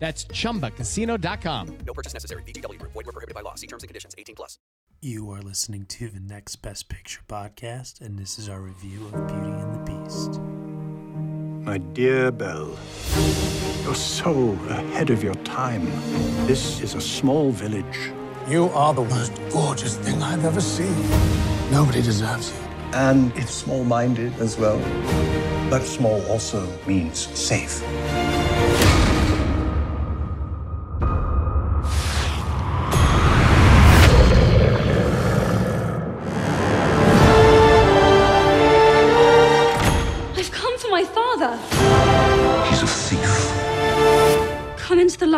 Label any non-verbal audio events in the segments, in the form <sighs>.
That's chumbacasino.com. No purchase necessary. VGW Group. Void were prohibited by law. See terms and conditions. 18 plus. You are listening to the Next Best Picture podcast, and this is our review of Beauty and the Beast. My dear Belle, you're so ahead of your time. This is a small village, You are the most gorgeous thing I've ever seen. Nobody deserves you. and it's small minded as well. But small also means safe.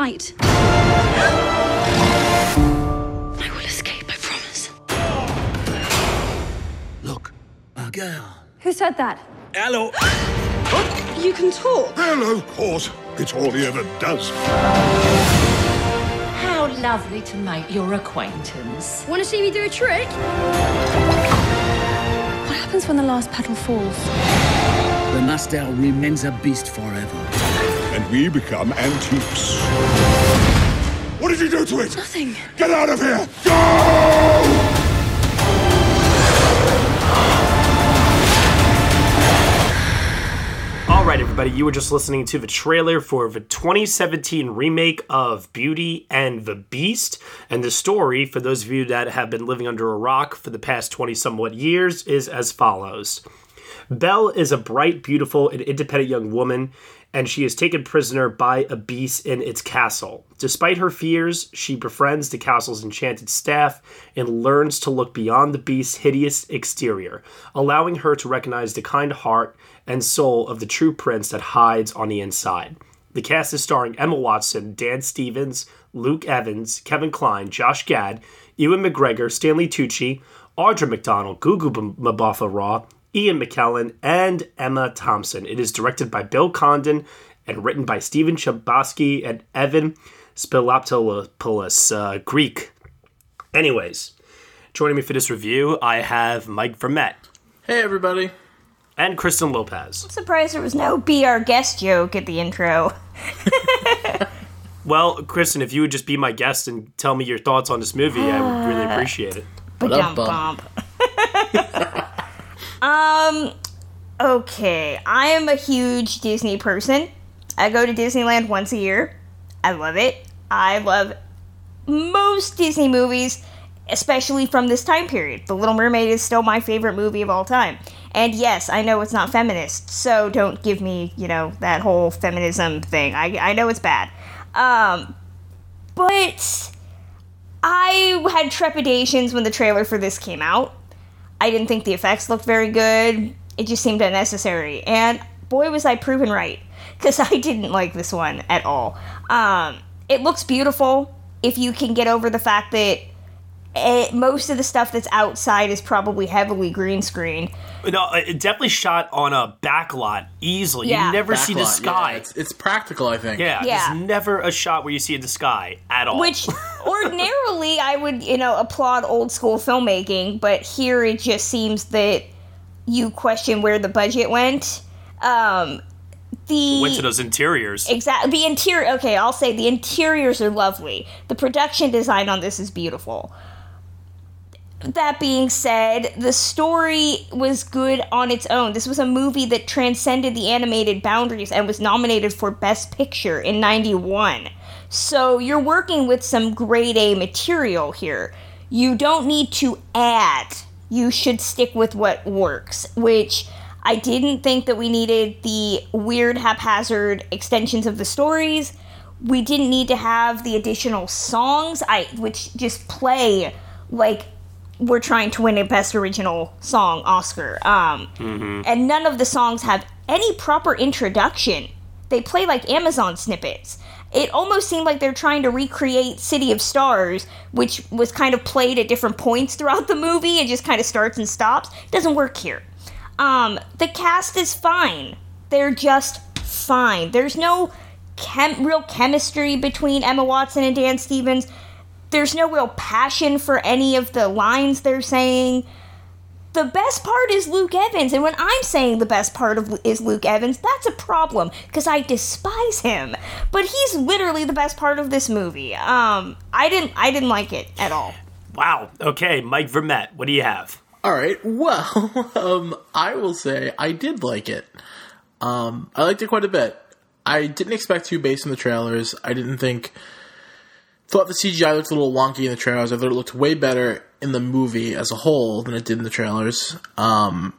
Come into the light. I will escape, I promise. Look, a girl. Who said that? Hello. <gasps> You can talk. Hello, of course. It's all he ever does. How lovely to make your acquaintance. Want to see me do a trick? What happens when the last petal falls? The Nastel remains a beast forever. And we become antiques. What did you do to it? Nothing. Get out of here! Go! All right, everybody, you were just listening to the trailer for the 2017 remake of Beauty and the Beast. And the story, for those of you that have been living under a rock for the past 20 somewhat years, is as follows Belle is a bright, beautiful, and independent young woman, and she is taken prisoner by a beast in its castle. Despite her fears, she befriends the castle's enchanted staff and learns to look beyond the beast's hideous exterior, allowing her to recognize the kind heart and soul of the true prince that hides on the inside. The cast is starring Emma Watson, Dan Stevens, Luke Evans, Kevin Kline, Josh Gad, Ewan McGregor, Stanley Tucci, Audra McDonald, Gugu Mbatha Raw, Ian McKellen, and Emma Thompson. It is directed by Bill Condon and written by Stephen Chbosky and Evan Spilopoulos, uh, Greek. Anyways, joining me for this review, I have Mike Vermette Hey, everybody. and Kristen Lopez. I'm surprised there was no be our guest joke at the intro. <laughs> Well, Kristen, if you would just be my guest and tell me your thoughts on this movie, I would really appreciate it. Ba-dum Ba-dum-bum. bump. Um, okay. I am a huge Disney person. I go to Disneyland once a year. I love it. I love most Disney movies, especially from this time period. The Little Mermaid is still my favorite movie of all time. And yes, I know it's not feminist, so don't give me, you know, that whole feminism thing. I, I know it's bad. Um, but I had trepidations when the trailer for this came out. I didn't think the effects looked very good. It just seemed unnecessary. And boy, was I proven right. Because I didn't like this one at all. Um, it looks beautiful if you can get over the fact that it, most of the stuff that's outside is probably heavily green screen. No, it definitely shot on a backlot easily. Yeah. You never see the sky. Yeah, it's, it's practical, I think. Yeah, Yeah. there's never a shot where you see the sky at all. Which <laughs> ordinarily I would, you know, applaud old school filmmaking, but here it just seems that you question where the budget went. Um, the went to those interiors. Exactly. The interior. Okay, I'll say the interiors are lovely. The production design on this is beautiful. That being said, the story was good on its own. This was a movie that transcended the animated boundaries and was nominated for Best Picture in 91. So you're working with some grade A material here. You don't need to add. You should stick with what works, which I didn't think that we needed the weird haphazard extensions of the stories. We didn't need to have the additional songs, I which just play like we're trying to win a best original song Oscar. Um, and none of the songs have any proper introduction. They play like Amazon snippets. it almost seemed like they're trying to recreate City of Stars, which was kind of played at different points throughout the movie. and just kind of starts and stops. doesn't work here. Um, the cast is fine. They're just fine. There's no chem- real chemistry between Emma Watson and Dan Stevens. There's no real passion for any of the lines they're saying. The best part is Luke Evans, and when I'm saying the best part of is Luke Evans, that's a problem because I despise him. But he's literally the best part of this movie. Um, I didn't, I didn't like it at all. Wow. Okay, Mike Vermette, what do you have? All right. Well, <laughs> um, I will say I did like it. Um, I liked it quite a bit. I didn't expect to based on the trailers. I didn't think thought the CGI looked a little wonky in the trailers. I thought it looked way better in the movie as a whole than it did in the trailers. Um,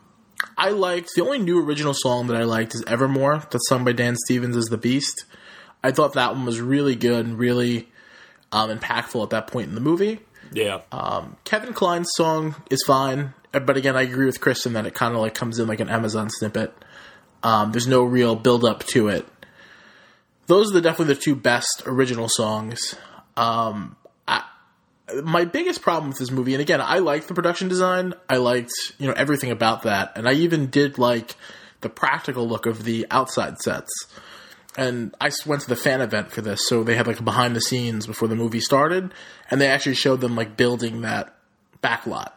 I liked the only new original song that I liked is Evermore, that's sung by Dan Stevens as the Beast. I thought that one was really good and really um, impactful at that point in the movie. Yeah. Um, Kevin Kline's song is fine, but again, I agree with Kristen that it kind of like comes in like an Amazon snippet. Um, there's no real build up to it. Those are the, definitely the two best original songs. Um, I, my biggest problem with this movie, and again, I liked the production design. I liked you know everything about that, and I even did like the practical look of the outside sets. And I went to the fan event for this, so they had like behind the scenes before the movie started, and they actually showed them like building that backlot.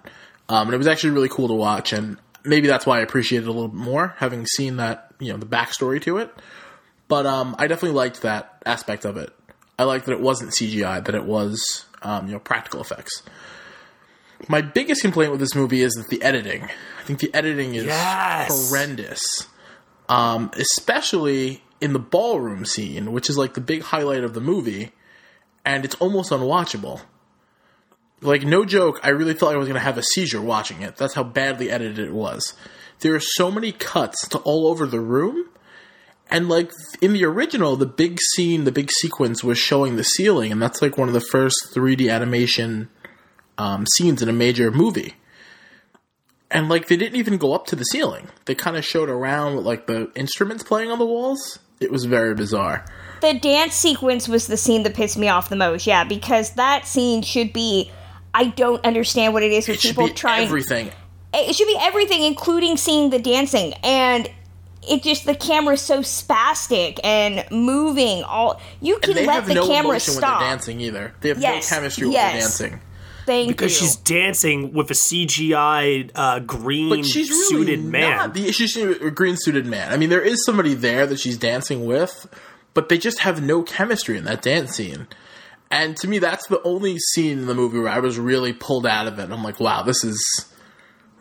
Um, and it was actually really cool to watch, and maybe that's why I appreciate it a little bit more, having seen that you know the backstory to it. But um, I definitely liked that aspect of it. I like that it wasn't CGI, that it was um, you know practical effects. My biggest complaint with this movie is that the editing. I think the editing is Yes. horrendous, um, especially in the ballroom scene, which is like the big highlight of the movie, and it's almost unwatchable. Like no joke, I really felt like I was going to have a seizure watching it. That's how badly edited it was. There are so many cuts to all over the room and like in the original, the big scene, the big sequence was showing the ceiling, and that's like one of the first 3D animation um, scenes in a major movie. And like they didn't even go up to the ceiling; they kind of showed around with like the instruments playing on the walls. It was very bizarre. The dance sequence was the scene that pissed me off the most. Yeah, because that scene should be. I don't understand what it is with It should people be trying. everything. it should be everything, including seeing the dancing, and it just the camera's so spastic and moving. All you can And they let have the no camera emotion stop. when they're dancing either. They have Yes, no chemistry yes. when they're dancing. Thank because you. she's dancing with a CGI uh, green But she's really suited man. not the she's a green suited man. I mean, there is somebody there that she's dancing with, but they just have no chemistry in that dance scene. And to me, that's the only scene in the movie where I was really pulled out of it. I'm like, wow, this is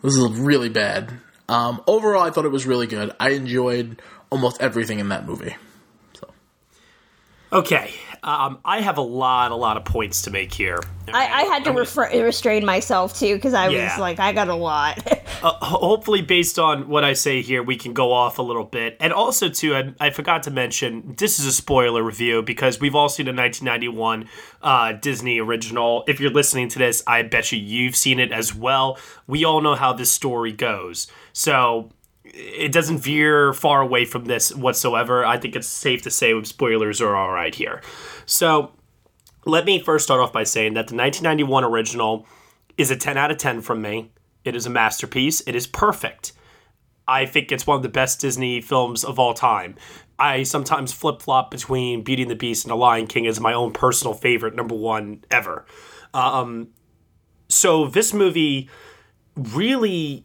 this is really bad. Um, overall, I thought it was really good. I enjoyed almost everything in that movie. So, okay, um, I have a lot, a lot of points to make here. I, I had to refra- restrain myself too because I Yeah. was like, I got a lot. <laughs> uh, hopefully based on what I say here, we can go off a little bit. And also, too, I, I forgot to mention this is a spoiler review because we've all seen a 1991 uh, Disney original. If you're listening to this, I bet you you've seen it as well. We all know how this story goes, so it doesn't veer far away from this whatsoever. I think it's safe to say spoilers are all right here. So. Let me first start off by saying that the 1991 original is a 10 out of 10 from me. It is a masterpiece. It is perfect. I think it's one of the best Disney films of all time. I sometimes flip flop between Beauty and the Beast and The Lion King as my own personal favorite, number one ever. Um, so this movie really,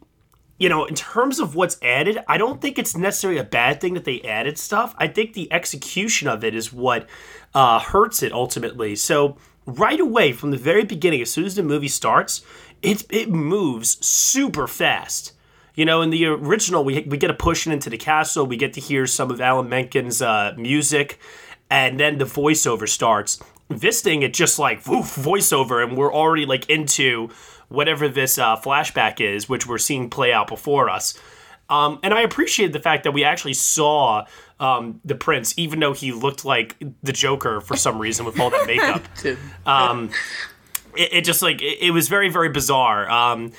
you know, in terms of what's added, I don't think it's necessarily a bad thing that they added stuff. I think the execution of it is what uh, hurts it ultimately. So right away from the very beginning, as soon as the movie starts, it it moves super fast. You know, in the original, we we get a pushing into the castle. We get to hear some of Alan Menken's uh, music, and then the voiceover starts. This thing, it just like woof, voiceover, and we're already like into whatever this uh, flashback is, which we're seeing play out before us. Um, and I appreciated the fact that we actually saw um, the prince, even though he looked like the Joker for some reason with all that makeup. <laughs> um, it, it just like it, it was very very bizarre. Um,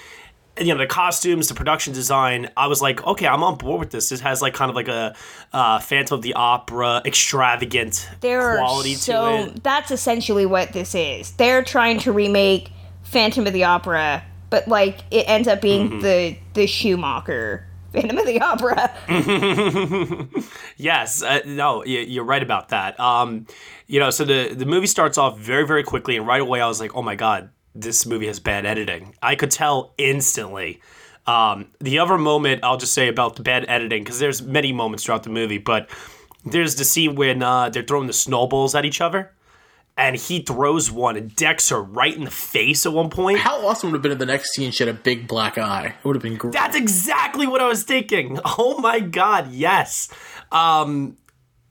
you know the costumes, the production design. I was like, okay, I'm on board with this. This has like kind of like a uh, Phantom of the Opera extravagant There quality are so to it. So that's essentially what this is. They're trying to remake Phantom of the Opera, but like it ends up being Mhm. the the Schumacher Phantom of the Opera. <laughs> yes, uh, no, you're right about that. Um, you know, so the the movie starts off very very quickly, and right away I was like, oh my god, this movie has bad editing. I could tell instantly. Um, the other moment I'll just say about the bad editing because there's many moments throughout the movie, but there's the scene when uh, they're throwing the snowballs at each other. And he throws one and decks her right in the face at one point. How awesome would have been if the next scene she had a big black eye? It would have been great. That's exactly what I was thinking. <laughs> Oh my god, yes. Um,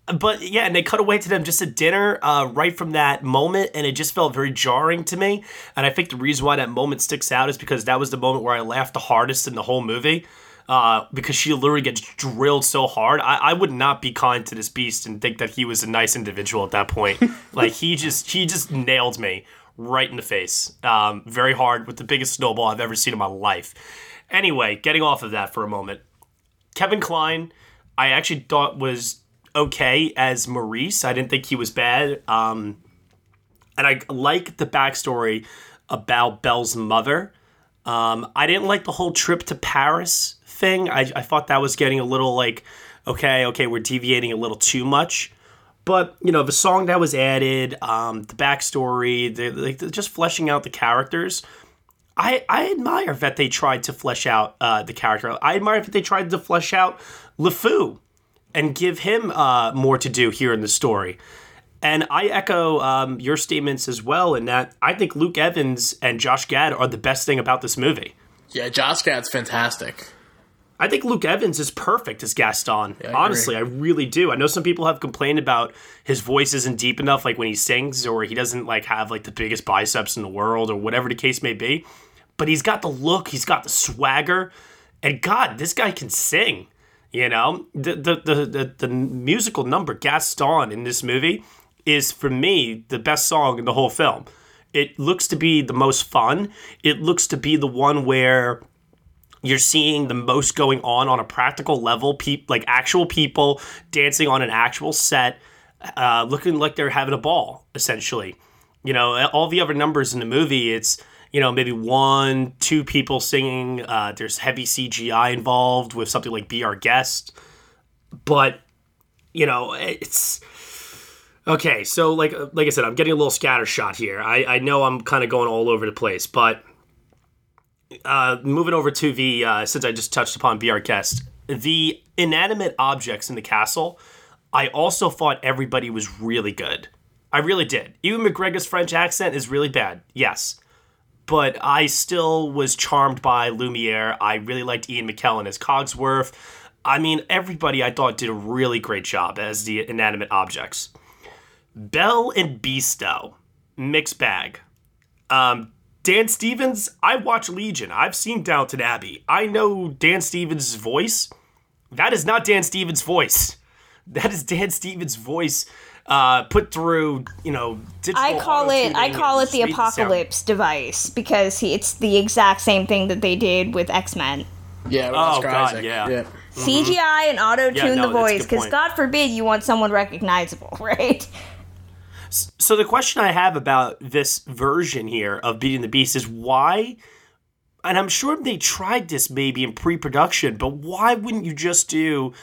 but yeah, and they cut away to them just at dinner uh, right from that moment, and it just felt very jarring to me. And I think the reason why that moment sticks out is because that was the moment where I laughed the hardest in the whole movie. Uh, because she literally gets drilled so hard. I, I would not be kind to this beast and think that he was a nice individual at that point. <laughs> like he just he just nailed me right in the face, um, very hard with the biggest snowball I've ever seen in my life. Anyway, getting off of that for a moment, Kevin Kline, I actually thought was okay as Maurice. I didn't think he was bad. Um, and I like the backstory about Belle's mother. Um, I didn't like the whole trip to Paris thing. I, I thought that was getting a little like, okay, okay, we're deviating a little too much. But you know, the song that was added, um, the backstory, the, like just fleshing out the characters. I, I admire that they tried to flesh out uh, the character. I admire that they tried to flesh out LeFou and give him uh, more to do here in the story. And I echo um, your statements as well in that I think Luke Evans and Josh Gad are the best thing about this movie. Yeah, Josh Gad's fantastic. I think Luke Evans is perfect as Gaston. I agree. Honestly, I really do. I know some people have complained about his voice isn't deep enough, like when he sings, or he doesn't like have like the biggest biceps in the world, or whatever the case may be. But he's got the look, he's got the swagger, and God, this guy can sing. You know, the the the the, the musical number Gaston in this movie is for me the best song in the whole film. It looks to be the most fun. It looks to be the one where you're seeing the most going on on a practical level pe- like actual people dancing on an actual set uh, looking like they're having a ball essentially. You know all the other numbers in the movie it's you know maybe one two people singing uh, there's heavy cgi involved with something like be our guest. But you know it's okay so like like i said i'm getting a little scattershot here. I, I know i'm kind of going all over the place but uh, moving over to the uh, since I just touched upon Guest, the inanimate objects in the castle. I also thought everybody was really good. I really did. Ewan McGregor's French accent is really bad, yes, but I still was charmed by Lumiere. I really liked Ian McKellen as Cogsworth. I mean, everybody I thought did a really great job as the inanimate objects. Belle and Beasto, mixed bag. Um, Dan Stevens, I watch Legion. I've seen Downton Abbey. I know Dan Stevens' voice. That is not Dan Stevens' voice. <laughs> That is Dan Stevens' voice uh, put through, you know, digital I call it I call it the just made sound- apocalypse device because he, it's the exact same thing that they did with X Men. Yeah, Oh, God, Isaac. yeah. yeah. CGI and auto tune Yeah, no, the voice because. God forbid you want someone recognizable, <laughs> right? So the question I have about this version here of Beauty and the Beast is why and I'm sure they tried this maybe in pre-production, but why wouldn't you just do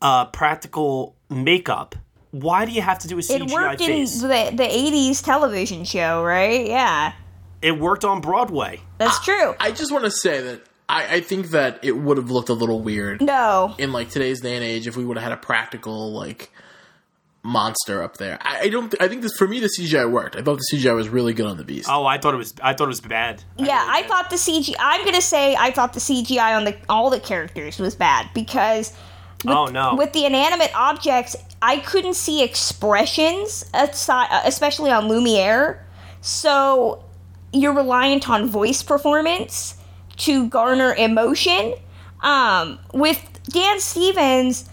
uh, practical makeup? Why do you have to do a CGI it worked face? in the the '80s television show, right? Yeah, it worked on Broadway. that's true. I just want to say that I, I think that it would have looked a little weird No, in like today's day and age if we would have had a practical like monster up there. I, I don't. Th- I think this for me the CGI worked. I thought the CGI was really good on the Beast. Oh, I thought it was. I thought it was bad. yeah, I thought the CGI. I'm gonna say I thought the CGI on the all the characters was bad because. With, Oh, no. With the inanimate objects, I couldn't see expressions, aside, especially on Lumiere. So you're reliant on voice performance to garner emotion. Um, with Dan Stevens,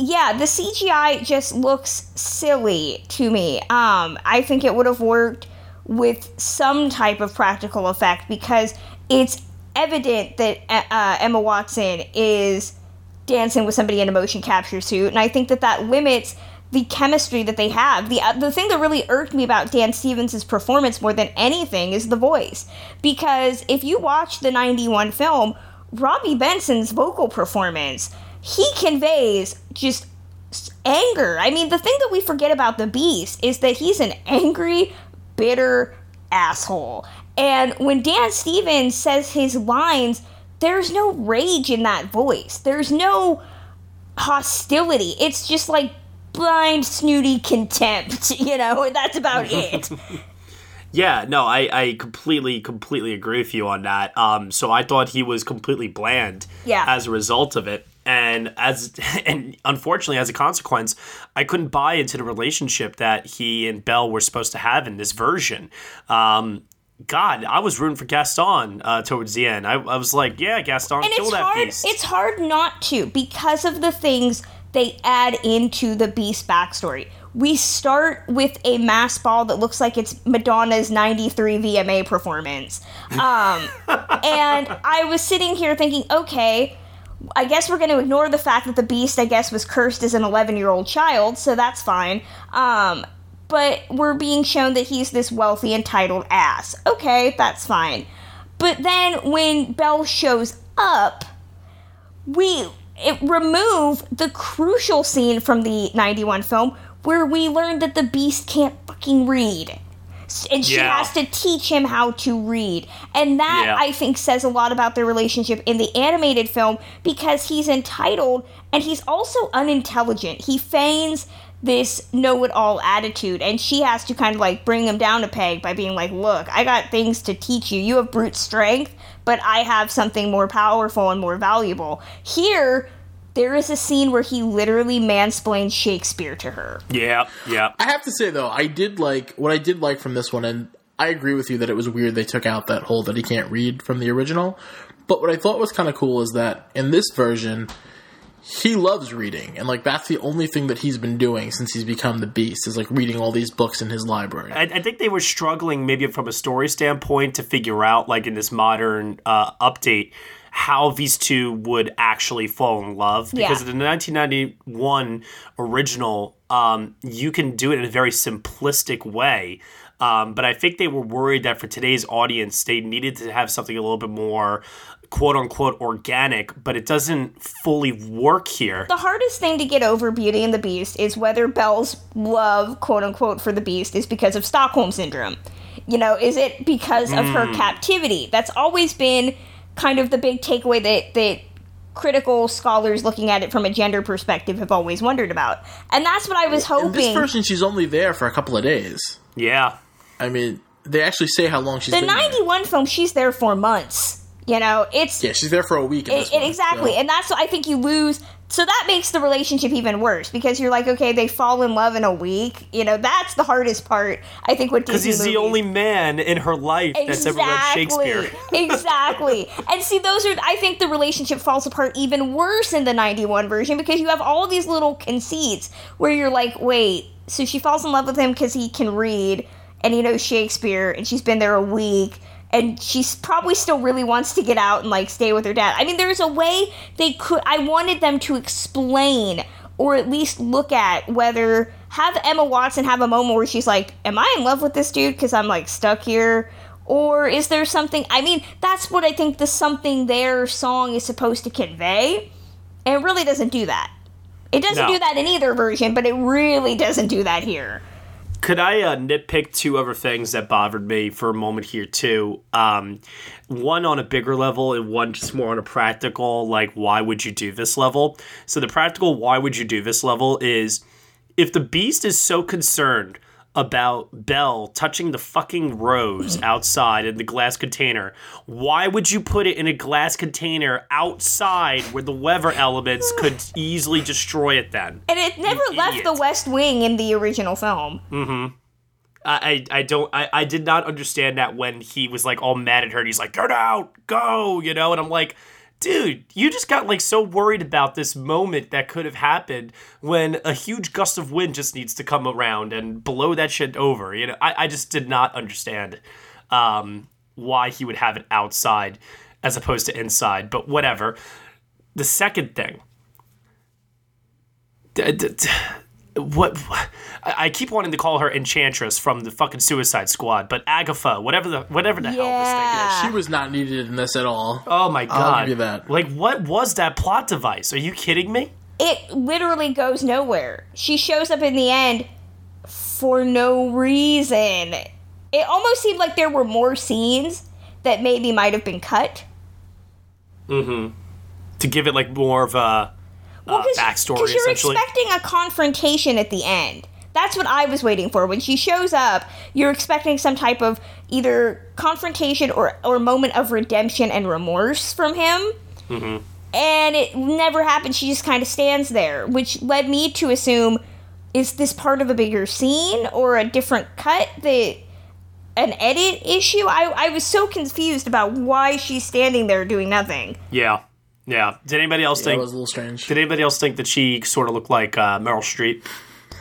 yeah, the CGI just looks silly to me. Um, I think it would have worked with some type of practical effect because it's evident that uh, Emma Watson is dancing with somebody in a motion capture suit, and I think that that limits the chemistry that they have. The uh, the thing that really irked me about Dan Stevens' performance more than anything is the voice, because if you watch the '91 film, Robby Benson's vocal performance, he conveys just anger. I mean, the thing that we forget about the Beast is that he's an angry, bitter asshole. And when Dan Stevens says his lines, there's no rage in that voice. There's no hostility. It's just like blind, snooty contempt, <laughs> you know, and that's about it. <laughs> Yeah, no, I, I completely, completely agree with you on that. Um, so I thought he was completely bland Yeah. as a result of it. And as <laughs> and unfortunately, as a consequence, I couldn't buy into the relationship that he and Belle were supposed to have in this version. Um, God, I was rooting for Gaston uh, towards the end. I, I was like, yeah, Gaston, and kill it's that hard beast. it's hard not to because of the things they add into the beast backstory we start with a mass ball that looks like it's madonna's 93 vma performance um, <laughs> and i was sitting here thinking okay I guess we're going to ignore the fact that the beast, I guess, was cursed as an 11 year old child, so that's fine. Um, but we're being shown that he's this wealthy, entitled ass. Okay, that's fine. But then when Belle shows up, we remove the crucial scene from the 91 film where we learn that the beast can't fucking read. And she Yeah. has to teach him how to read. And that, Yeah. I think, says a lot about their relationship in the animated film because he's entitled and he's also unintelligent. He feigns this know it all attitude, and she has to kind of like bring him down a peg by being like, Look, I got things to teach you. You have brute strength, but I have something more powerful and more valuable. Here, there is a scene where he literally mansplains Shakespeare to her. yeah, yeah. I have to say though, I did like what I did like from this one, and I agree with you that it was weird they took out that whole that he can't read from the original. But what I thought was kind of cool is that in this version, he loves reading, and like that's the only thing that he's been doing since he's become the Beast is like reading all these books in his library. I, I think they were struggling, maybe from a story standpoint, to figure out, like in this modern uh, update, how these two would actually fall in love. Because Yeah. in the 1991 original, um, you can do it in a very simplistic way. Um, but I think they were worried that for today's audience, they needed to have something a little bit more quote unquote organic, but it doesn't fully work here. The hardest thing to get over Beauty and the Beast is whether Belle's love, quote unquote, for the Beast is because of Stockholm Syndrome. You know, is it because of her Mm. captivity? That's always been kind of the big takeaway that, that critical scholars looking at it from a gender perspective have always wondered about. And that's what I was In this person, she's only there for a couple of days. Yeah, I mean, they actually say how long she's the been. there. 91 film, she's there for months. You know, it's. Yeah, she's there for a week. In this It- it- one, exactly, so- and that's what I think you lose. So that makes the relationship even worse because you're like, okay, they fall in love in a week. You know, that's the hardest part. I think with Because he's the only man in her life that's ever read Shakespeare. <laughs> exactly. And see, those are, I think the relationship falls apart even worse in the 91 version because you have all these little conceits where you're like, wait, so she falls in love with him because he can read and he knows Shakespeare and she's been there a week and she's probably still really wants to get out and like stay with her dad. I mean, there's a way they could, I wanted them to explain or at least look at whether have Emma Watson have a moment where she's like, "Am I in love with this dude because I'm like stuck here?" Or is there something? I mean, that's what I think the "Something There" song is supposed to convey, and it really doesn't do that. It doesn't No. do that in either version, but it really doesn't do that here. Could I uh, nitpick two other things that bothered me for a moment here too? Um, one on a bigger level and one just more on a practical, like why would you do this level? So the practical why would you do this level is if the beast is so concerned about Belle touching the fucking rose <clears throat> outside in the glass container, why would you put it in a glass container outside where the weather elements <sighs> could easily destroy it then? And it never left the West Wing in the original film. Mm-hmm. I, I I don't I, I did not understand that when he was like all mad at her and he's like, Get out, go, you know, and I'm like, dude, you just got like so worried about this moment that could have happened when a huge gust of wind just needs to come around and blow that shit over. You know, I, I just did not understand um why he would have it outside. as opposed to inside, but whatever. The second thing, d- d- d- what I I keep wanting to call her Enchantress from the fucking Suicide Squad, but Agatha, whatever the whatever the hell this thing is. She was not needed in this at all. Oh my god! give you that. Like, what was that plot device? Are you kidding me? It literally goes nowhere. She shows up in the end for no reason. It almost seemed like there were more scenes that maybe might have been cut. Mm-hmm. To give it like more of a uh, backstory, Because you're essentially. expecting a confrontation at the end. That's what I was waiting for. When she shows up, you're expecting some type of either confrontation or, or moment of redemption and remorse from him. mm-hmm. And it never happened. She just kind of stands there, which led me to assume is this part of a bigger scene or a different cut that an edit issue? I, I was so confused about why she's standing there doing nothing. Yeah, yeah. Did anybody else Yeah, think it was a little strange. Did anybody else think that she sort of looked like uh, Meryl Streep?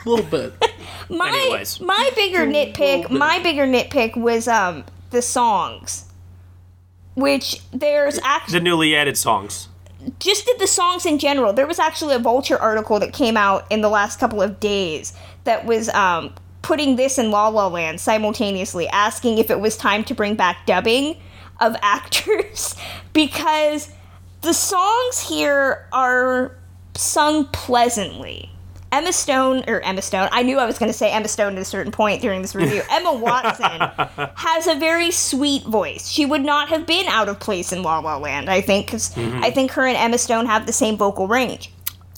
A little bit. <laughs> My Anyways. my bigger nitpick, my bigger nitpick was um the songs, which there's actually The newly added songs. just did the songs in general. There was actually a Vulture article that came out in the last couple of days that was um putting this in La La Land simultaneously, asking if it was time to bring back dubbing of <laughs> actors because the songs here are sung pleasantly. Emma Stone, or Emma Stone, I knew I was going to say Emma Stone at a certain point during this review. <laughs> Emma Watson has a very sweet voice. She would not have been out of place in La La Land, I think, because Mhm. I think her and Emma Stone have the same vocal range.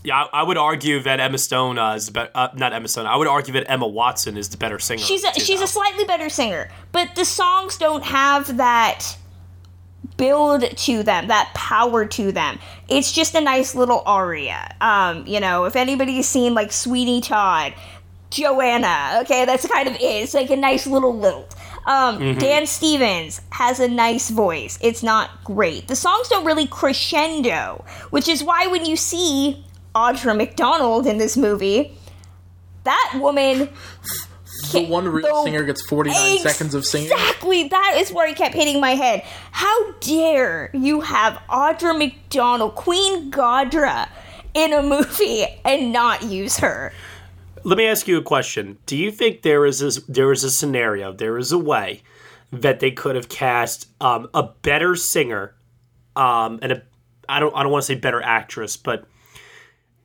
Yeah, I, I would argue that Emma Stone uh, is the be- uh, not Emma Stone. I would argue that Emma Watson is the better singer. She's a, she's a slightly better singer, but the songs don't have that build to them, that power to them. It's just a nice little aria. Um, you know, if anybody's seen like Sweeney Todd, Joanna, okay, that's kind of it. It's like a nice little lilt. Um, Mm-hmm. Mhm. Dan Stevens has a nice voice. It's not great. The songs don't really crescendo, which is why when you see Audra McDonald in this movie, that woman The one real singer gets 49 seconds of singing. Exactly. That is where it kept hitting my head. How dare you have Audra McDonald, Queen Godra, in a movie and not use her? Let me ask you a question. Do you think there is a, there is a scenario, there is a way that they could have cast um, a better singer, um, and a I don't I don't want to say better actress, but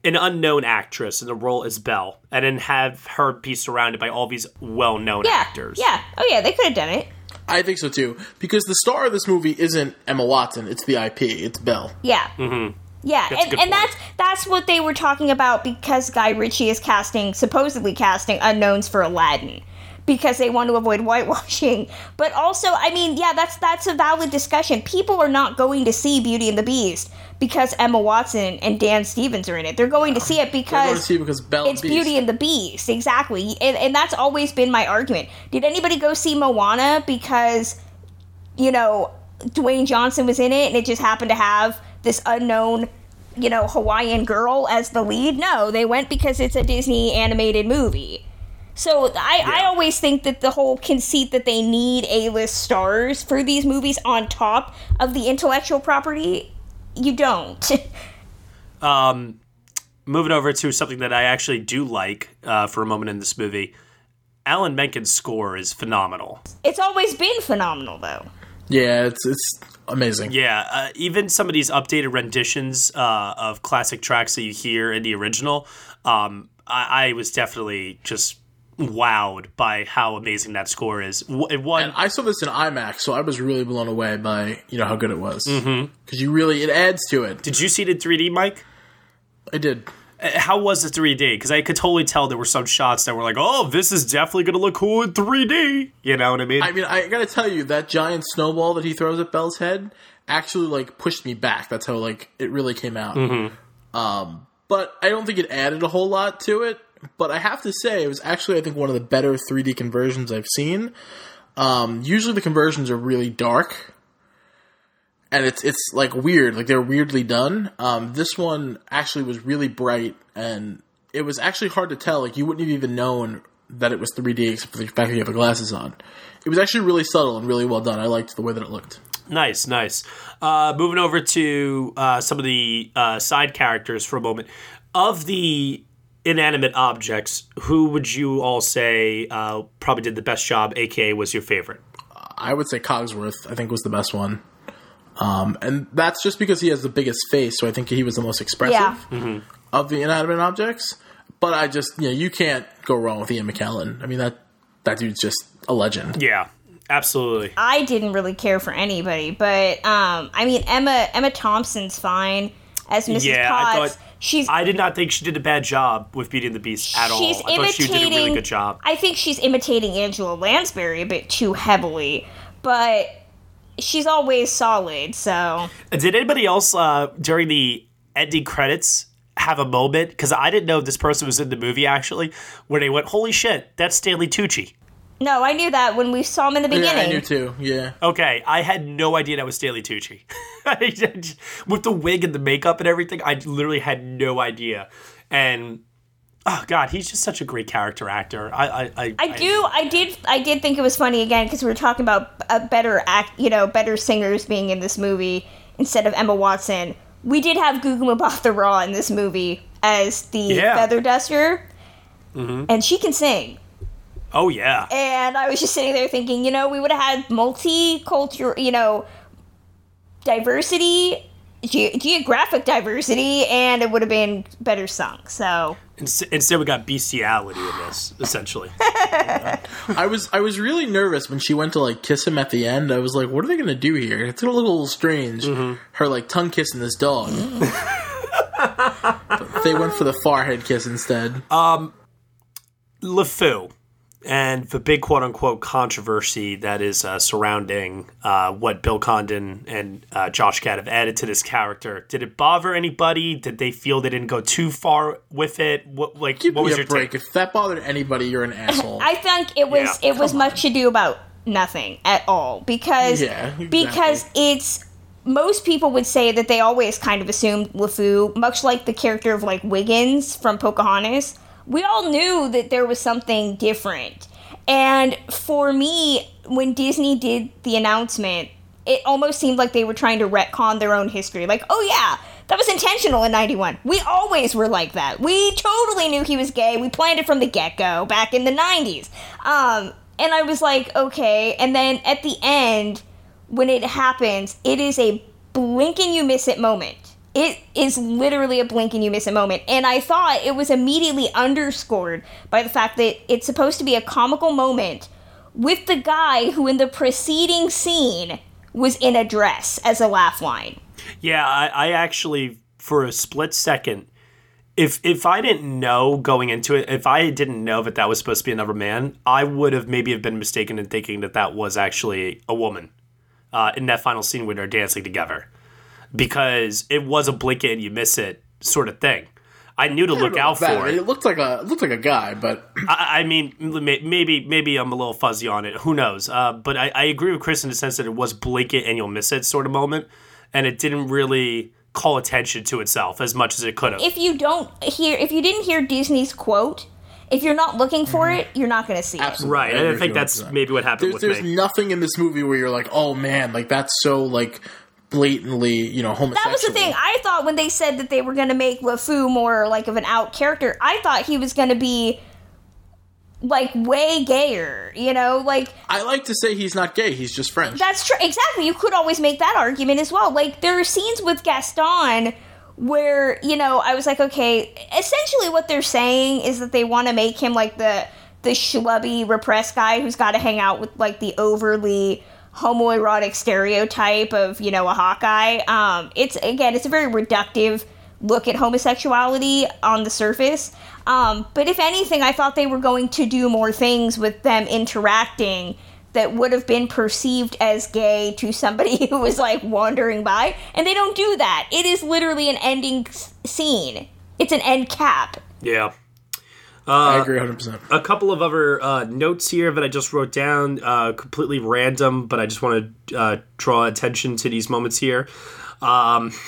an unknown actress in the role as Belle, and then have her be surrounded by all these well known Yeah. actors? Yeah. Oh, yeah, they could have done it. I think so too. Because the star of this movie isn't Emma Watson, it's the IP, it's Belle. Yeah. Mm-hmm. Yeah, That's and, and that's that's what they were talking about because Guy Ritchie is casting, supposedly casting unknowns for Aladdin because they want to avoid <laughs> whitewashing. But also, I mean, yeah, that's that's a valid discussion. People are not going to see Beauty and the Beast because Emma Watson and Dan Stevens are in it. They're going to see it because see because it's. Beauty and the Beast, exactly. And, and that's always been my argument. Did anybody go see Moana because, you know, Dwayne Johnson was in it and it just happened to have this unknown, you know, Hawaiian girl as the lead? No, they went because it's a Disney animated movie. So I, I always think that the whole conceit that they need A-list stars for these movies on top of the intellectual property, you don't. <laughs> Um, moving over to something that I actually do like uh, for a moment in this movie. Alan Menken's score is phenomenal. it's always been phenomenal though. Yeah, it's it's amazing. Yeah, uh, even some of these updated renditions uh, of classic tracks that you hear in the original, um, I, I was definitely just wowed by how amazing that score is. W- It won. And I saw this in IMAX, so I was really blown away by you know how good it was. Mhm. Because you really it adds to it. Did you see it in 3D, Mike? I did. Uh, How was the 3D? Because I could totally tell there were some shots that were like, "Oh, this is definitely going to look cool in 3D." You know what I mean? I mean, I gotta tell you that giant snowball that he throws at Belle's head actually like pushed me back. That's how like it really came out. Mhm. Um, but I don't think it added a whole lot to it. But I have to say, it was actually I think one of the better 3D conversions I've seen. Um, usually the conversions are really dark, and it's it's like weird, like they're weirdly done. Um, this one actually was really bright, and it was actually hard to tell. Like you wouldn't have even known that it was 3D except for the fact that you have the glasses on. It was actually really subtle and really well done. I liked the way that it looked. Nice, nice. Uh, moving over to uh, some of the uh, side characters for a moment. Of the inanimate objects, who would you all say uh, probably did the best job, aka was your favorite? I would say Cogsworth. I think was the best one, um, and that's just because he has the biggest face. So I think he was the most expressive Yeah. of the inanimate objects. But I just you know you can't go wrong with Ian McKellen. I mean that that dude's just a legend. Yeah, absolutely. I didn't really care for anybody, but um, I mean Emma Emma Thompson's fine as Mrs. Yeah, I thought she's I did not think she did a bad job with Beauty and the Beast at all. she's I thought she did a really imitating- good job. I think she's imitating Angela Lansbury a bit too heavily, but she's always solid. So Did anybody else uh, during the ending credits have a moment? Because I didn't know this person was in the movie actually, where they went, "Holy shit, that's Stanley Tucci." No, I knew that when we saw him in the beginning. Yeah, beginning. I knew too. Yeah. Okay, I had no idea that was Stanley Tucci. <laughs> With the wig and the makeup and everything, I literally had no idea. And oh god, he's just such a great character actor. I I I, I do. I did. I did think it was funny again because we were talking about a better act. You know, better singers being in this movie instead of Emma Watson. We did have Gugu Mbatha Raw in this movie as the Yeah. feather duster, Mhm. and she can sing. Oh yeah. And I was just sitting there thinking, you know, we would have had multicultural, you know, diversity, ge- geographic diversity, and it would have been better sung. So Instead, we got bestiality in this, essentially. <laughs> I was I was really nervous when she went to like kiss him at the end. I was like, what are they gonna do here? It's gonna look a little strange. Her like tongue kissing this dog. <laughs> They went for the forehead kiss instead. Um, LeFou and the big quote unquote controversy that is uh, surrounding uh, what Bill Condon and uh, Josh Gad have added to this character. Did it bother anybody? Did they feel they didn't go too far with it? What like Give what me was a your break. take? If that bothered anybody, you're an <laughs> asshole. I think it was Yeah, it was much ado about nothing at all because Yeah, exactly. because it's most people would say that they always kind of assumed LeFou, much like the character of like Wiggins from Pocahontas. We all knew that there was something different. And for me, when Disney did the announcement, it almost seemed like they were trying to retcon their own history. Like, oh yeah, that was intentional in 91. We always were like that. We totally knew he was gay. We planned it from the get go back in the 90s. Um, and I was like, okay. And then at the end, when it happens, it is a blink and you miss it moment. It is literally a blink and you miss a moment. And I thought it was immediately underscored by the fact that it's supposed to be a comical moment with the guy who in the preceding scene was in a dress as a laugh line. Yeah, I, I actually for a split second, if if I didn't know going into it, if I didn't know that that was supposed to be another man, I would have maybe have been mistaken in thinking that that was actually a woman uh, in that final scene when they're dancing together, because it was a blink it and you miss it sort of thing. I knew to I look out that. for it. It looked like a it looked like a guy, but I, I mean, maybe maybe I'm a little fuzzy on it. Who knows? Uh, but I, I agree with Chris in the sense that it was blatant and you'll miss it sort of moment, and it didn't really call attention to itself as much as it could have. If you don't hear, if you didn't hear Disney's quote, if you're not looking for it, you're not going to see it. Right, I and I agree think that's that. maybe what happened there's, with there's me. nothing in this movie where you're like, oh man, like that's so like blatantly, you know, homosexual. That was the thing. I thought when they said that they were going to make LeFou more like of an out character, I thought he was going to be like way gayer, you know? Like I like to say he's not gay; he's just French. that's true. Exactly. You could always make that argument as well. Like there are scenes with Gaston where, you know, I was like, okay, essentially what they're saying is that they want to make him like the the schlubby repressed guy who's got to hang out with like the overly homoerotic stereotype of you know a Hawkeye. Um, it's again, it's a very reductive look at homosexuality on the surface. Um, but if anything, I thought they were going to do more things with them interacting that would have been perceived as gay to somebody <laughs> who was like wandering by, and they don't do that. It is literally an ending scene. It's an end cap. Yeah. I agree 100. percent A couple of other uh, notes here that I just wrote down, uh, completely random, but I just want to uh, draw attention to these moments here. Um, <laughs>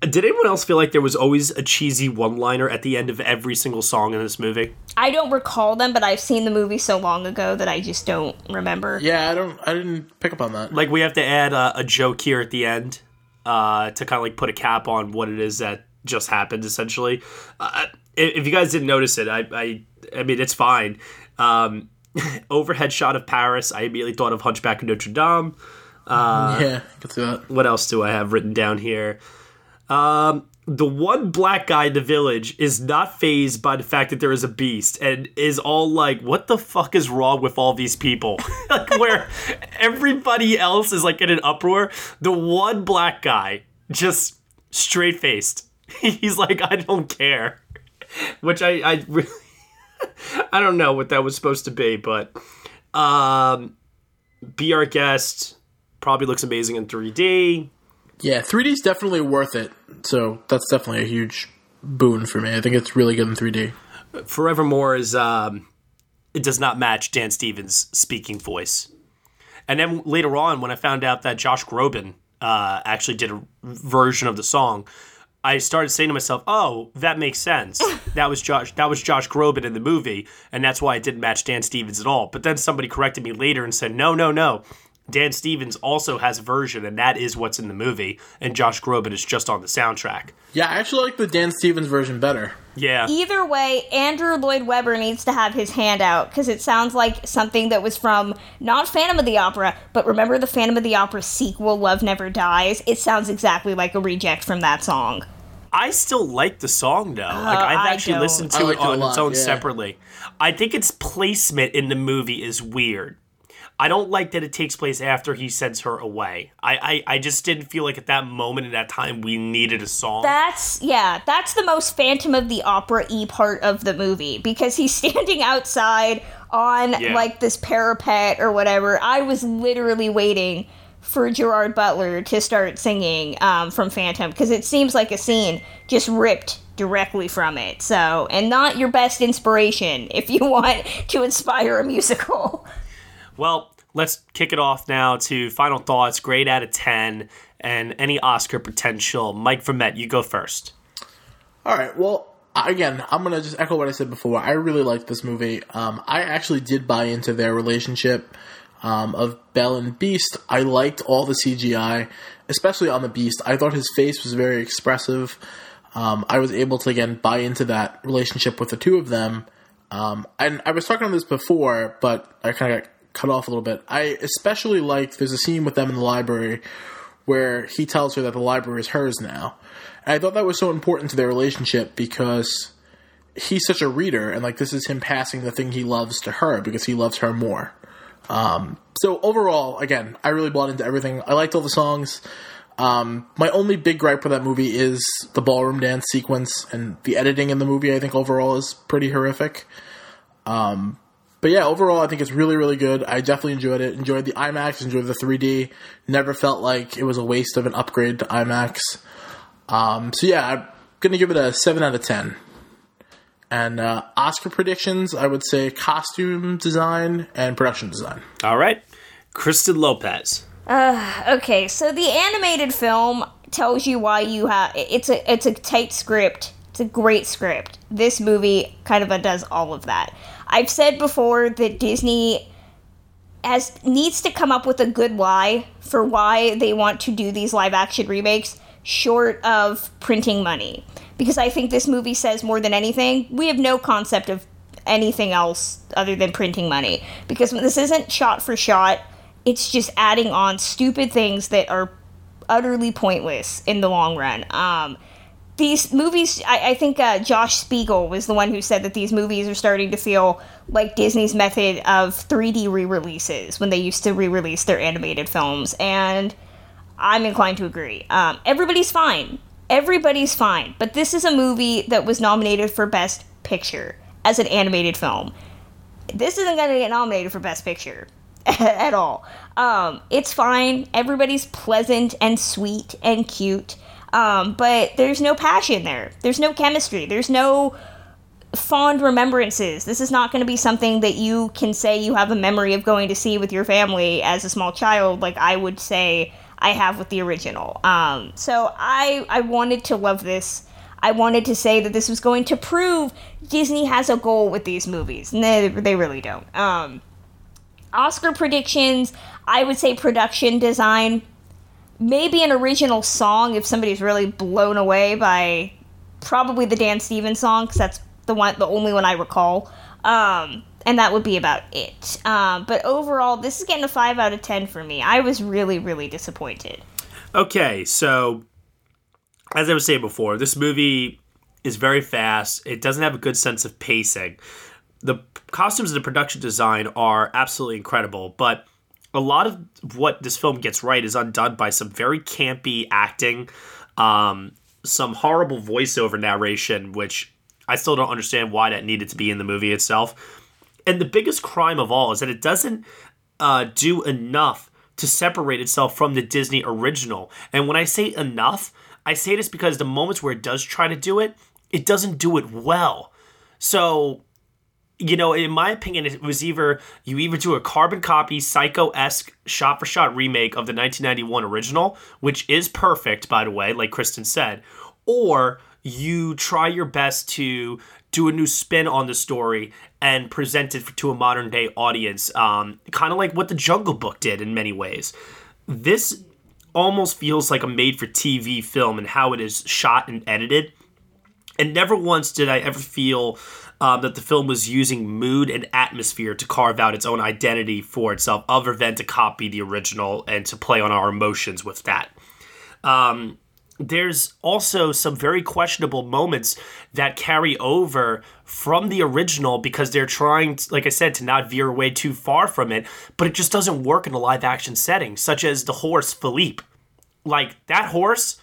Did anyone else feel like there was always a cheesy one-liner at the end of every single song in this movie? I don't recall them, but I've seen the movie so long ago that I just don't remember. Yeah, I don't. I didn't pick up on that. Like we have to add a, a joke here at the end uh, to kind of like put a cap on what it is that just happened. Essentially, uh, if you guys didn't notice it, I I, I mean it's fine. Um, <laughs> overhead shot of Paris. I immediately thought of Hunchback of Notre Dame. Uh, yeah, I can see that. What else do I have written down here? Um, the one black guy in the village is not phased by the fact that there is a beast and is all like, what the fuck is wrong with all these people? <laughs> like, where everybody else is like in an uproar. The one black guy just straight faced. <laughs> He's like, I don't care. Which I, I really, <laughs> I don't know what that was supposed to be, but um, be our guest. Probably looks amazing in 3D. Yeah, 3D is definitely worth it. So that's definitely a huge boon for me. I think it's really good in 3D. Forevermore is um, it does not match Dan Stevens' speaking voice. And then later on, when I found out that Josh Groban uh, actually did a version of the song, I started saying to myself, "Oh, that makes sense. <laughs> that was Josh. That was Josh Groban in the movie, and that's why it didn't match Dan Stevens at all." But then somebody corrected me later and said, "No, no, no. Dan Stevens also has a version, and that is what's in the movie, and Josh Groban is just on the soundtrack." Yeah, I actually like the Dan Stevens version better. Yeah. Either way, Andrew Lloyd Webber needs to have his hand out because it sounds like something that was from not Phantom of the Opera, but remember the Phantom of the Opera sequel, Love Never Dies? It sounds exactly like a reject from that song. I still like the song though. like I've Uh, actually listened to like it it on lot, its own yeah. separately. I think its placement in the movie is weird. I don't like that it takes place after he sends her away. I, I, I just didn't feel like at that moment in that time we needed a song. That's yeah, that's the most Phantom of the Opera e part of the movie because he's <laughs> standing outside on Yeah. like this parapet or whatever. I was literally waiting for Gerard Butler to start singing um, from Phantom because it seems like a scene just ripped directly from it. So, and not your best inspiration <laughs> if you want to inspire a musical. Well, let's kick it off now to final thoughts, grade out of 10, and any Oscar potential. Mike Vermette, you go first. All right. Well, again, I'm gonna just echo what I said before. I really liked this movie. Um, I actually did buy into their relationship um, of Belle and Beast. I liked all the CGI, especially on the Beast. I thought his face was very expressive. Um, I was able to again buy into that relationship with the two of them. Um, and I was talking on this before, but I kind of got cut off a little bit. I especially liked there's a scene with them in the library where he tells her that the library is hers now. And I thought that was so important to their relationship because he's such a reader, and like this is him passing the thing he loves to her because he loves her more. Um, so overall, again, I really bought into everything. I liked all the songs. Um, my only big gripe with that movie is the ballroom dance sequence and the editing in the movie. I think overall is pretty horrific. Um, but yeah, overall, I think it's really, really good. I definitely enjoyed it. Enjoyed the IMAX, enjoyed the 3D. Never felt like it was a waste of an upgrade to IMAX. Um, so yeah, I'm gonna give it a seven out of ten. And uh, Oscar predictions, I would say costume design and production design. All right. Kristen Lopez. Uh, okay, so the animated film tells you why you have it's a it's a tight script. It's a great script. This movie kind of undoes all of that. I've said before that Disney has needs to come up with a good why for why they want to do these live action remakes short of printing money. Because I think this movie says more than anything, we have no concept of anything else other than printing money. Because this isn't shot for shot, it's just adding on stupid things that are utterly pointless in the long run. Um, these movies, I, I think uh, Josh Spiegel was the one who said that these movies are starting to feel like Disney's method of 3D re releases when they used to re release their animated films. And I'm inclined to agree. Um, everybody's fine. Everybody's fine. But this is a movie that was nominated for Best Picture as an animated film. This isn't going to get nominated for Best Picture <laughs> at all. Um, it's fine. Everybody's pleasant and sweet and cute. Um, but there's no passion there. There's no chemistry. There's no fond remembrances. This is not going to be something that you can say you have a memory of going to see with your family as a small child. Like I would say, I have with the original. Um, so I I wanted to love this. I wanted to say that this was going to prove Disney has a goal with these movies. And they, they really don't. Um, Oscar predictions, I would say production design, maybe an original song if somebody's really blown away by probably the Dan Stevens song because that's the one, the only one I recall. Um, and that would be about it. Um, but overall, this is getting a five out of ten for me. I was really, really disappointed. Okay, so as I was saying before, this movie is very fast. It doesn't have a good sense of pacing. The costumes and the production design are absolutely incredible, but a lot of what this film gets right is undone by some very campy acting, um, some horrible voiceover narration, which I still don't understand why that needed to be in the movie itself. And the biggest crime of all is that it doesn't uh, do enough to separate itself from the Disney original. And when I say enough, I say this because the moments where it does try to do it, it doesn't do it well. So, you know, in my opinion, it was either you either do a carbon copy, psycho esque shot for shot remake of the 1991 original, which is perfect, by the way, like Kristen said, or you try your best to do a new spin on the story and present it to a modern day audience, um, kind of like what the Jungle Book did in many ways. This almost feels like a made for TV film and how it is shot and edited. And never once did I ever feel um, that the film was using mood and atmosphere to carve out its own identity for itself, other than to copy the original and to play on our emotions with that. Um, there's also some very questionable moments that carry over from the original because they're trying, to, like I said, to not veer away too far from it, but it just doesn't work in a live action setting, such as the horse Philippe. Like, that horse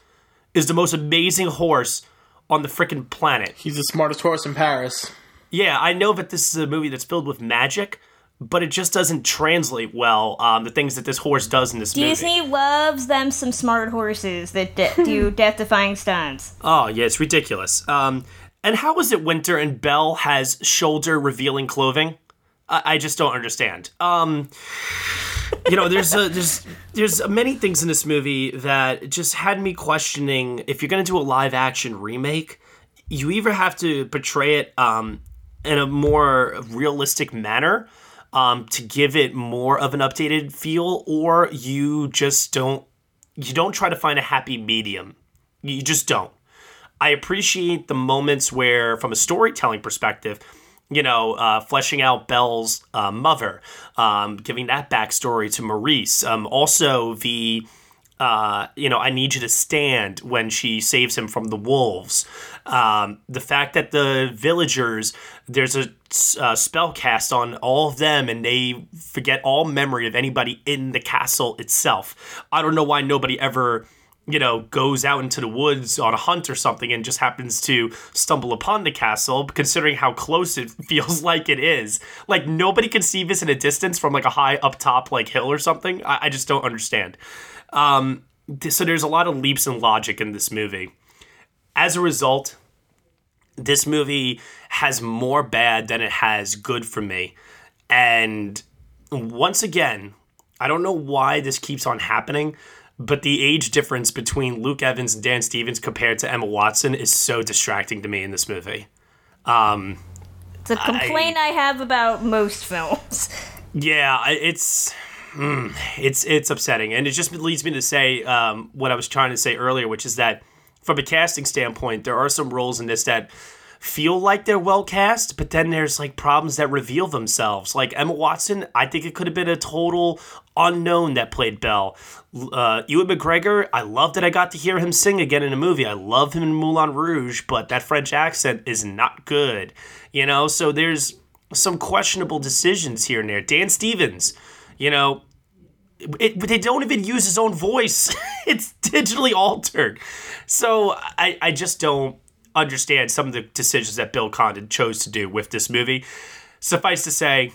is the most amazing horse on the freaking planet. He's the smartest horse in Paris. Yeah, I know that this is a movie that's filled with magic, but it just doesn't translate well. Um, the things that this horse does in this Disney movie. loves them some smart horses that de- <laughs> do death-defying stunts. Oh yeah, it's ridiculous. Um, and how is it Winter and Belle has shoulder-revealing clothing? I, I just don't understand. Um, you know, there's a, there's there's many things in this movie that just had me questioning if you're gonna do a live-action remake, you either have to portray it um, in a more realistic manner um, to give it more of an updated feel, or you just don't you don't try to find a happy medium. You just don't. I appreciate the moments where, from a storytelling perspective, you know, uh, fleshing out Belle's uh, mother, um, giving that backstory to Maurice. Um, also, the uh, you know, I need you to stand when she saves him from the wolves. Um, the fact that the villagers, there's a uh, spell cast on all of them and they forget all memory of anybody in the castle itself. I don't know why nobody ever you know, goes out into the woods on a hunt or something and just happens to stumble upon the castle, considering how close it <laughs> feels like it is. Like, nobody can see this in a distance from like a high up top, like hill or something. I, I just don't understand. Um, so, there's a lot of leaps in logic in this movie. As a result, this movie has more bad than it has good for me. And once again, I don't know why this keeps on happening, but the age difference between Luke Evans and Dan Stevens compared to Emma Watson is so distracting to me in this movie. Um, it's a complaint I, I have about most films. Yeah, it's mm, it's it's upsetting, and it just leads me to say um, what I was trying to say earlier, which is that from a casting standpoint, there are some roles in this that feel like they're well cast, but then there's like problems that reveal themselves. Like Emma Watson, I think it could have been a total unknown that played Belle. Uh, Ewan McGregor, I love that I got to hear him sing again in a movie. I love him in Moulin Rouge, but that French accent is not good. You know, so there's some questionable decisions here and there. Dan Stevens, you know, it, they don't even use his own voice. <laughs> it's digitally altered. So I, I just don't understand some of the decisions that Bill Condon chose to do with this movie. Suffice to say,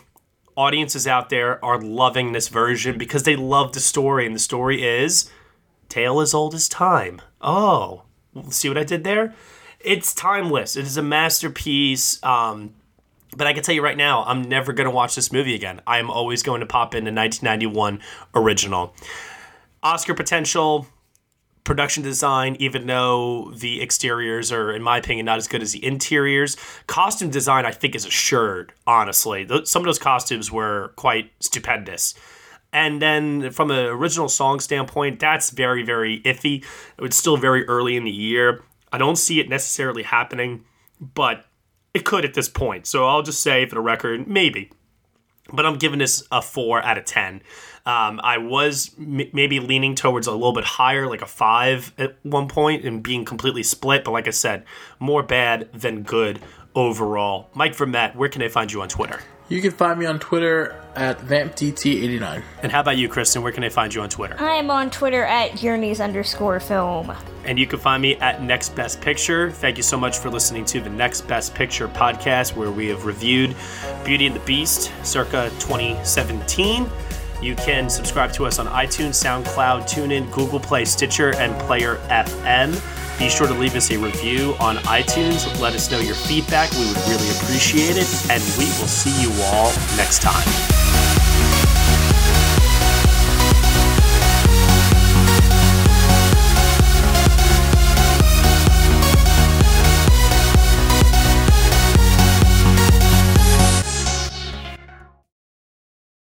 audiences out there are loving this version because they love the story, and the story is tale as old as time. Oh, see what I did there? It's timeless. It is a masterpiece. Um, but I can tell you right now, I'm never going to watch this movie again. I am always going to pop in the 1991 original. Oscar potential, production design, even though the exteriors are, in my opinion, not as good as the interiors. Costume design, I think, is assured, honestly. Some of those costumes were quite stupendous. And then from an original song standpoint, that's very, very iffy. It's still very early in the year. I don't see it necessarily happening, but it could at this point. So I'll just say for the record, maybe but I'm giving this a four out of ten. Um, I was m- maybe leaning towards a little bit higher, like a five at one point, and being completely split. But like I said, more bad than good overall. Mike Vermette, where can I find you on Twitter? You can find me on Twitter at VampDT89. And how about you, Kristen? Where can they find you on Twitter? I'm on Twitter at Journeys underscore film. And you can find me at Next Best Picture. Thank you so much for listening to the Next Best Picture podcast, where we have reviewed Beauty and the Beast circa 2017. You can subscribe to us on iTunes, SoundCloud, TuneIn, Google Play, Stitcher, and Player FM. Be sure to leave us a review on iTunes. Let us know your feedback. We would really appreciate it. And we will see you all next time.